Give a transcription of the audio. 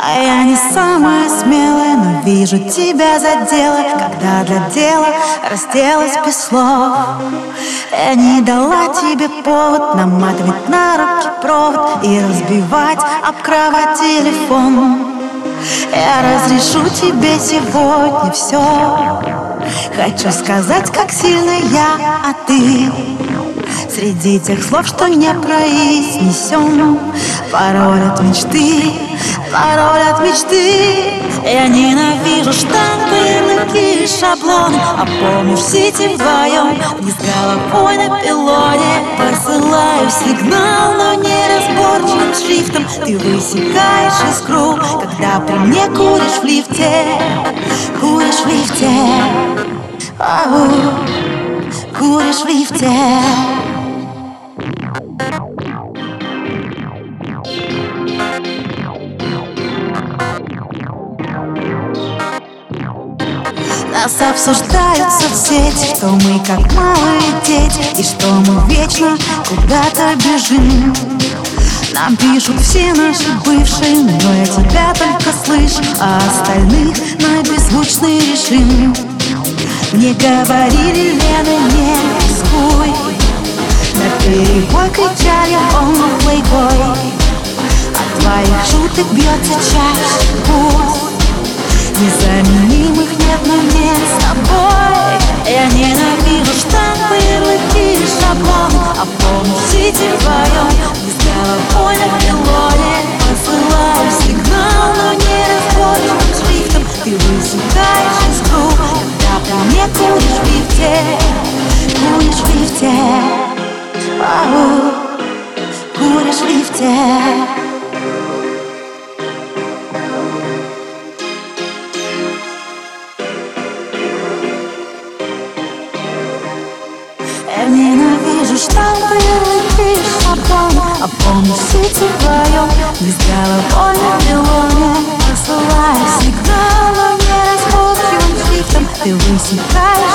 А я не самая смелая, но вижу тебя задела Когда для дела разделась без слов. Я не дала тебе повод наматывать на руки провод И разбивать об кровать телефон. Я разрешу тебе сегодня все Хочу сказать, как сильно я, а ты Среди тех слов, что не произнесем Пароль от мечты, пароль от мечты. Я ненавижу штампы, ярлыки и шаблоны А помнишь, сети вдвоем Вниз головой на пилоне. Посылаю сигнал, но неразборчивым шрифтом. Ты высекаешь искру Когда при мне куришь в лифте. Куришь в лифте. Ау, Куришь в лифте Нас обсуждают соцсети, что мы как малые дети И что мы вечно куда-то бежим. Нам пишут все наши бывшие, но я тебя только слышу А остальных на беззвучный режим. Мне говорили, Лена, не рискуй. На перебой кричали, он плейбой. От твоих шуток бьется чаша пусть Незаменимых при мне куришь в лифте Куришь в лифте Ау, Куришь в лифте Ненавижу штампы, ярлыки, шаблон А помнишь, сети вдвоем Не с головой eu vou ensinar